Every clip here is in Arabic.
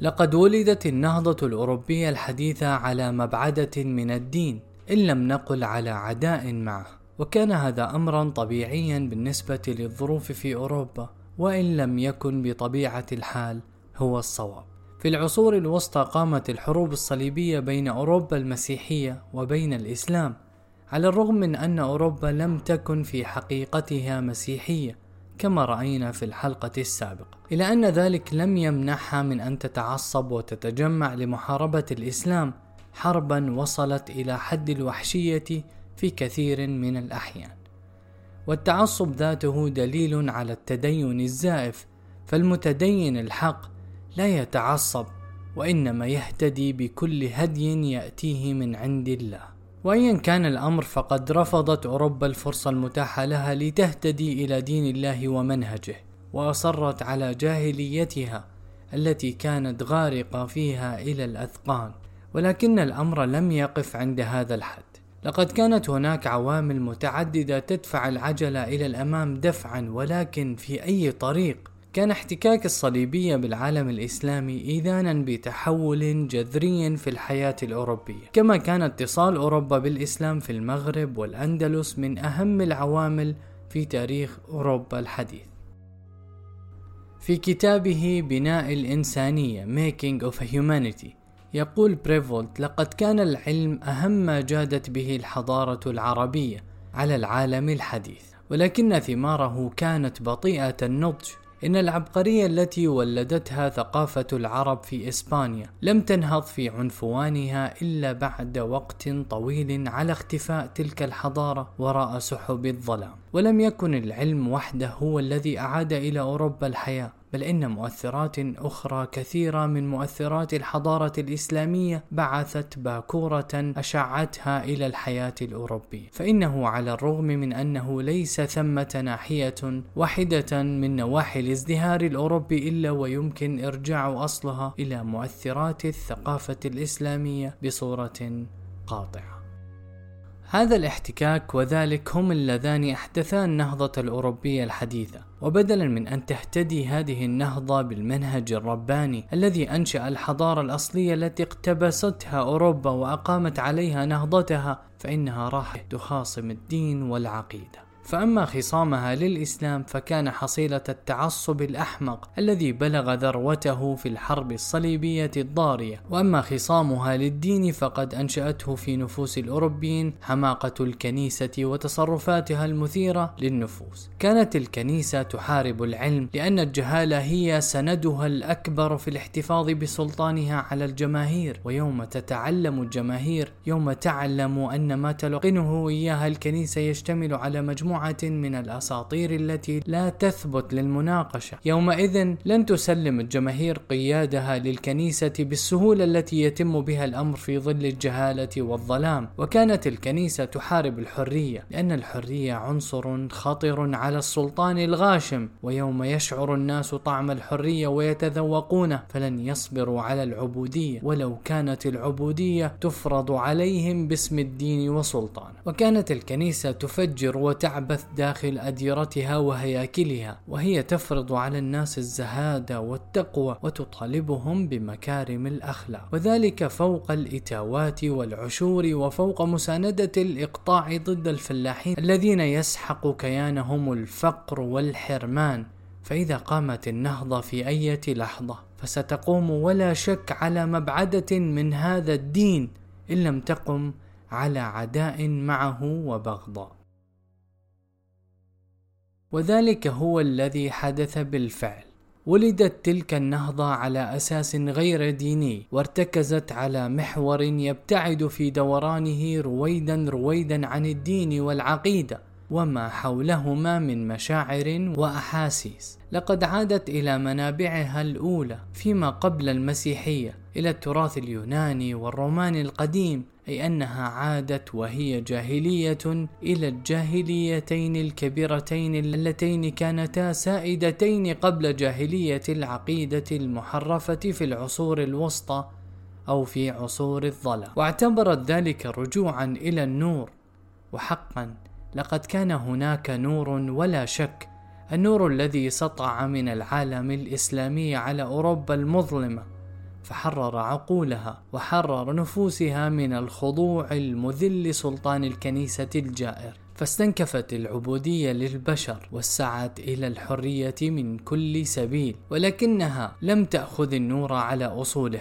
لقد ولدت النهضة الأوروبية الحديثة على مبعدة من الدين إن لم نقل على عداء معه. وكان هذا أمرا طبيعيا بالنسبة للظروف في أوروبا وإن لم يكن بطبيعة الحال هو الصواب. في العصور الوسطى قامت الحروب الصليبية بين أوروبا المسيحية وبين الإسلام على الرغم من أن أوروبا لم تكن في حقيقتها مسيحية. كما رأينا في الحلقة السابقة. إلى أن ذلك لم يمنعها من أن تتعصب وتتجمع لمحاربة الإسلام حربا وصلت إلى حد الوحشية في كثير من الأحيان. والتعصب ذاته دليل على التدين الزائف فالمتدين الحق لا يتعصب وإنما يهتدي بكل هدي يأتيه من عند الله. وايا كان الأمر فقد رفضت أوروبا الفرصة المتاحة لها لتهتدي إلى دين الله ومنهجه وأصرت على جاهليتها التي كانت غارقة فيها إلى الأذقان ولكن الأمر لم يقف عند هذا الحد. لقد كانت هناك عوامل متعددة تدفع العجلة إلى الأمام دفعا ولكن في أي طريق كان احتكاك الصليبية بالعالم الإسلامي إذانا بتحول جذري في الحياة الأوروبية. كما كان اتصال أوروبا بالإسلام في المغرب والأندلس من أهم العوامل في تاريخ أوروبا الحديث. في كتابه بناء الإنسانية Making of Humanity يقول بريفولت لقد كان العلم أهم ما جادت به الحضارة العربية على العالم الحديث ولكن ثماره كانت بطيئة النضج إن العبقرية التي ولدتها ثقافة العرب في إسبانيا لم تنهض في عنفوانها إلا بعد وقت طويل على اختفاء تلك الحضارة وراء سحب الظلام. ولم يكن العلم وحده هو الذي أعاد إلى أوروبا الحياة. بل إن مؤثرات أخرى كثيرة من مؤثرات الحضارة الإسلامية بعثت باكورة أشعتها إلى الحياة الأوروبية فإنه على الرغم من أنه ليس ثمة ناحية واحدة من نواحي الازدهار الأوروبي إلا ويمكن إرجاع أصلها إلى مؤثرات الثقافة الإسلامية بصورة قاطعة. هذا الاحتكاك وذلك هم اللذان احدثا النهضة الأوروبية الحديثة. وبدلا من أن تهتدي هذه النهضة بالمنهج الرباني الذي أنشأ الحضارة الأصلية التي اقتبستها أوروبا وأقامت عليها نهضتها فإنها راحت تخاصم الدين والعقيدة. فأما خصامها للإسلام فكان حصيلة التعصب الأحمق الذي بلغ ذروته في الحرب الصليبية الضارية، وأما خصامها للدين فقد أنشأته في نفوس الأوروبيين حماقة الكنيسة وتصرفاتها المثيرة للنفوس. كانت الكنيسة تحارب العلم لأن الجهالة هي سندها الأكبر في الاحتفاظ بسلطانها على الجماهير، ويوم تتعلم الجماهير، يوم تعلم أن ما تلقنه إياها الكنيسة يشتمل على مجموعة من الأساطير التي لا تثبت للمناقشة. يومئذ لن تسلم الجماهير قيادها للكنيسة بالسهولة التي يتم بها الأمر في ظل الجهالة والظلام. وكانت الكنيسة تحارب الحرية لأن الحرية عنصر خطر على السلطان الغاشم. ويوم يشعر الناس طعم الحرية ويتذوقونه فلن يصبروا على العبودية. ولو كانت العبودية تفرض عليهم باسم الدين وسلطان. وكانت الكنيسة تفجر وتعب تعبث داخل أديرتها وهياكلها وهي تفرض على الناس الزهادة والتقوى وتطالبهم بمكارم الأخلاق وذلك فوق الإتاوات والعشور وفوق مساندة الإقطاع ضد الفلاحين الذين يسحق كيانهم الفقر والحرمان. فإذا قامت النهضة في أي لحظة فستقوم ولا شك على مبعدة من هذا الدين إن لم تقم على عداء معه وبغضاء. وذلك هو الذي حدث بالفعل. ولدت تلك النهضة على أساس غير ديني وارتكزت على محور يبتعد في دورانه رويدا رويدا عن الدين والعقيدة وما حولهما من مشاعر وأحاسيس. لقد عادت إلى منابعها الأولى فيما قبل المسيحية إلى التراث اليوناني والروماني القديم. أي أنها عادت وهي جاهلية إلى الجاهليتين الكبيرتين اللتين كانتا سائدتين قبل جاهلية العقيدة المحرفة في العصور الوسطى أو في عصور الظلام. واعتبرت ذلك رجوعا إلى النور. وحقا لقد كان هناك نور ولا شك النور الذي سطع من العالم الإسلامي على أوروبا المظلمة. فحرر عقولها وحرر نفوسها من الخضوع المذل لسلطان الكنيسة الجائر فاستنكفت العبودية للبشر وسعت إلى الحرية من كل سبيل ولكنها لم تأخذ النور على أصوله.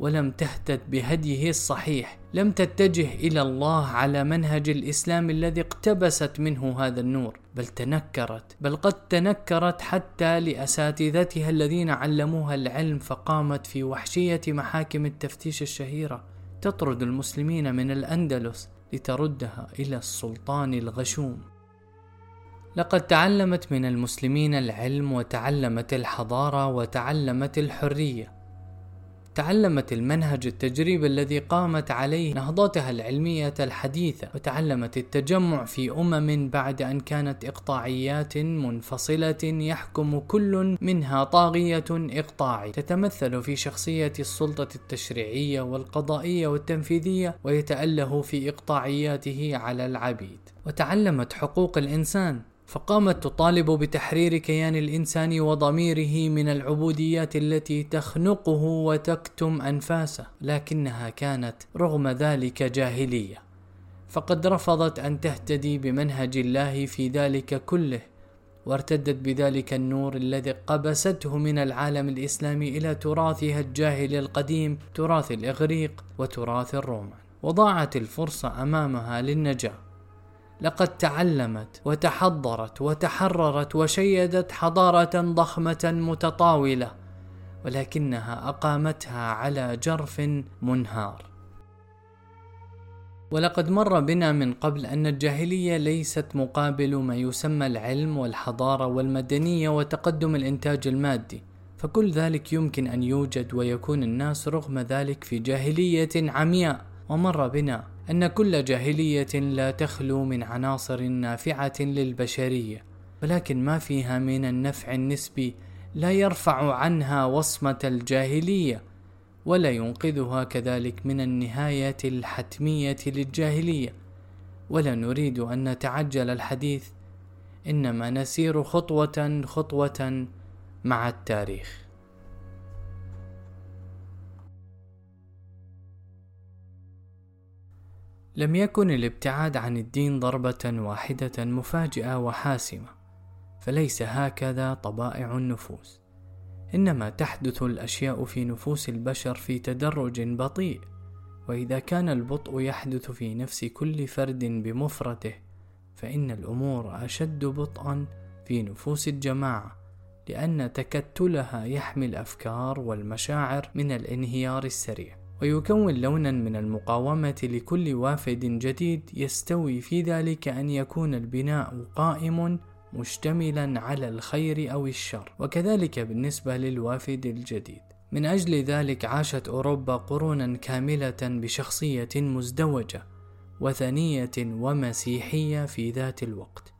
ولم تهتد بهديه الصحيح. لم تتجه إلى الله على منهج الإسلام الذي اقتبست منه هذا النور. بل تنكرت. بل قد تنكرت حتى لأساتذتها الذين علموها العلم فقامت في وحشية محاكم التفتيش الشهيرة. تطرد المسلمين من الأندلس لتردها إلى السلطان الغشوم. لقد تعلمت من المسلمين العلم وتعلمت الحضارة وتعلمت الحرية. تعلمت المنهج التجريبي الذي قامت عليه نهضتها العلمية الحديثة وتعلمت التجمع في أمم بعد أن كانت إقطاعيات منفصلة يحكم كل منها طاغية إقطاعي. تتمثل في شخصية السلطة التشريعية والقضائية والتنفيذية ويتأله في إقطاعياته على العبيد. وتعلمت حقوق الإنسان فقامت تطالب بتحرير كيان الإنسان وضميره من العبوديات التي تخنقه وتكتم أنفاسه لكنها كانت رغم ذلك جاهلية. فقد رفضت أن تهتدي بمنهج الله في ذلك كله وارتدت بذلك النور الذي قبسته من العالم الإسلامي إلى تراثها الجاهلي القديم تراث الإغريق وتراث الرومان. وضاعت الفرصة أمامها للنجاة. لقد تعلمت وتحضرت وتحررت وشيدت حضارة ضخمة متطاولة ولكنها أقامتها على جرف منهار. ولقد مر بنا من قبل أن الجاهلية ليست مقابل ما يسمى العلم والحضارة والمدنية وتقدم الإنتاج المادي فكل ذلك يمكن أن يوجد ويكون الناس رغم ذلك في جاهلية عمياء. ومر بنا أن كل جاهلية لا تخلو من عناصر نافعة للبشرية، ولكن ما فيها من النفع النسبي لا يرفع عنها وصمة الجاهلية، ولا ينقذها كذلك من النهاية الحتمية للجاهلية، ولا نريد أن نتعجل الحديث، إنما نسير خطوة خطوة مع التاريخ. لم يكن الابتعاد عن الدين ضربة واحدة مفاجئة وحاسمة، فليس هكذا طبائع النفوس، إنما تحدث الأشياء في نفوس البشر في تدرج بطيء، وإذا كان البطء يحدث في نفس كل فرد بمفرده، فإن الأمور أشد بطئا في نفوس الجماعة، لأن تكتلها يحمي الأفكار والمشاعر من الانهيار السريع. ويكون لونا من المقاومة لكل وافد جديد يستوي في ذلك أن يكون البناء قائم مشتملا على الخير أو الشر وكذلك بالنسبة للوافد الجديد. من أجل ذلك عاشت أوروبا قرونا كاملة بشخصية مزدوجة وثنية ومسيحية في ذات الوقت.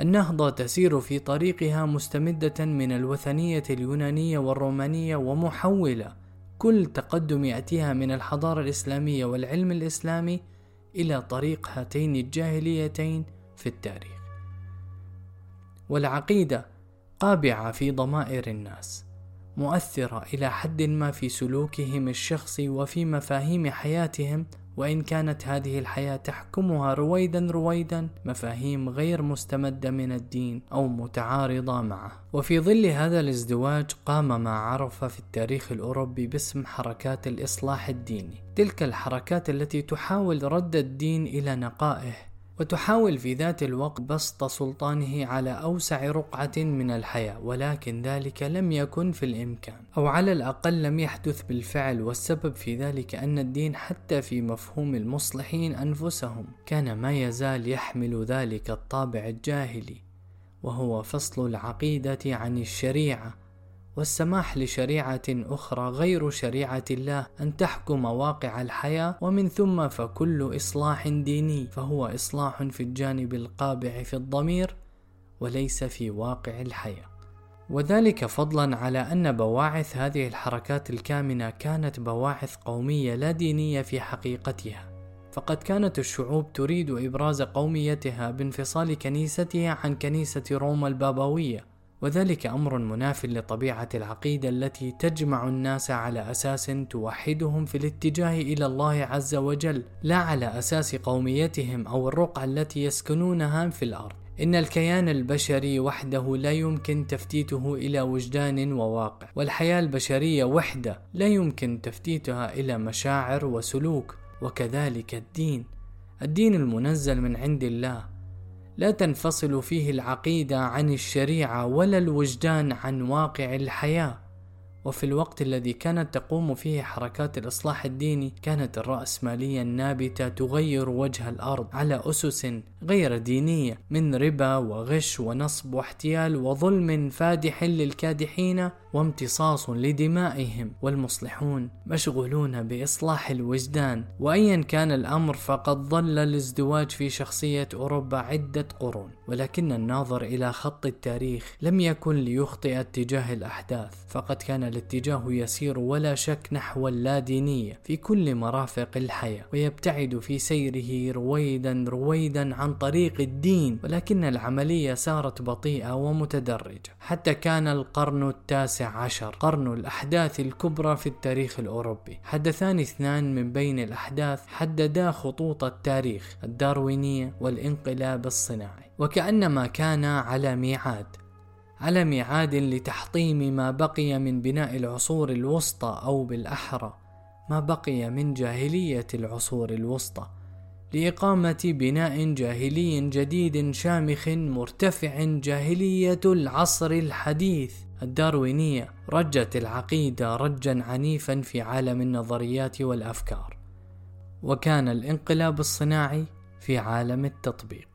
النهضة تسير في طريقها مستمدة من الوثنية اليونانية والرومانية ومحولة كل تقدم يأتيها من الحضارة الإسلامية والعلم الإسلامي إلى طريق هاتين الجاهليتين في التاريخ. والعقيدة قابعة في ضمائر الناس مؤثرة إلى حد ما في سلوكهم الشخصي وفي مفاهيم حياتهم وإن كانت هذه الحياة تحكمها رويدا رويدا مفاهيم غير مستمدة من الدين أو متعارضة معه. وفي ظل هذا الازدواج قام ما عرف في التاريخ الأوروبي باسم حركات الإصلاح الديني. تلك الحركات التي تحاول رد الدين إلى نقائه وتحاول في ذات الوقت بسط سلطانه على أوسع رقعة من الحياة ولكن ذلك لم يكن في الإمكان. أو على الأقل لم يحدث بالفعل والسبب في ذلك أن الدين حتى في مفهوم المصلحين أنفسهم كان ما يزال يحمل ذلك الطابع الجاهلي وهو فصل العقيدة عن الشريعة والسماح لشريعة أخرى غير شريعة الله أن تحكم واقع الحياة ومن ثم فكل إصلاح ديني فهو إصلاح في الجانب القابع في الضمير وليس في واقع الحياة. وذلك فضلا على أن بواعث هذه الحركات الكامنة كانت بواعث قومية لا دينية في حقيقتها. فقد كانت الشعوب تريد إبراز قوميتها بانفصال كنيستها عن كنيسة روما البابوية. وذلك أمر مناف لطبيعة العقيدة التي تجمع الناس على أساس توحدهم في الاتجاه إلى الله عز وجل لا على أساس قوميتهم أو الرقعة التي يسكنونها في الأرض إن الكيان البشري وحده لا يمكن تفتيته إلى وجدان وواقع، والحياة البشرية وحدة لا يمكن تفتيتها إلى مشاعر وسلوك، وكذلك الدين. الدين المنزل من عند الله لا تنفصل فيه العقيدة عن الشريعة ولا الوجدان عن واقع الحياة. وفي الوقت الذي كانت تقوم فيه حركات الإصلاح الديني كانت الرأسمالية النابتة تغير وجه الأرض على أسس غير دينية من ربا وغش ونصب واحتيال وظلم فادح للكادحين وامتصاص لدمائهم. والمصلحون مشغولون بإصلاح الوجدان. وأيا كان الأمر فقد ظل الازدواج في شخصية أوروبا عدة قرون. ولكن الناظر إلى خط التاريخ لم يكن ليخطئ اتجاه الأحداث. فقد كان الاتجاه يسير ولا شك نحو اللادينية في كل مرافق الحياة ويبتعد في سيره رويدا رويدا عن طريق الدين ولكن العملية سارت بطيئة ومتدرجة. حتى كان القرن التاسع عشر قرن الأحداث الكبرى في التاريخ الأوروبي. حدثان اثنان من بين الأحداث حددا خطوط التاريخ الداروينية والانقلاب الصناعي. وكأنما كان على ميعاد. على ميعاد لتحطيم ما بقي من بناء العصور الوسطى أو بالأحرى ما بقي من جاهلية العصور الوسطى لإقامة بناء جاهلي جديد شامخ مرتفع جاهلية العصر الحديث. الداروينية رجت العقيدة رجا عنيفا في عالم النظريات والأفكار وكان الانقلاب الصناعي في عالم التطبيق.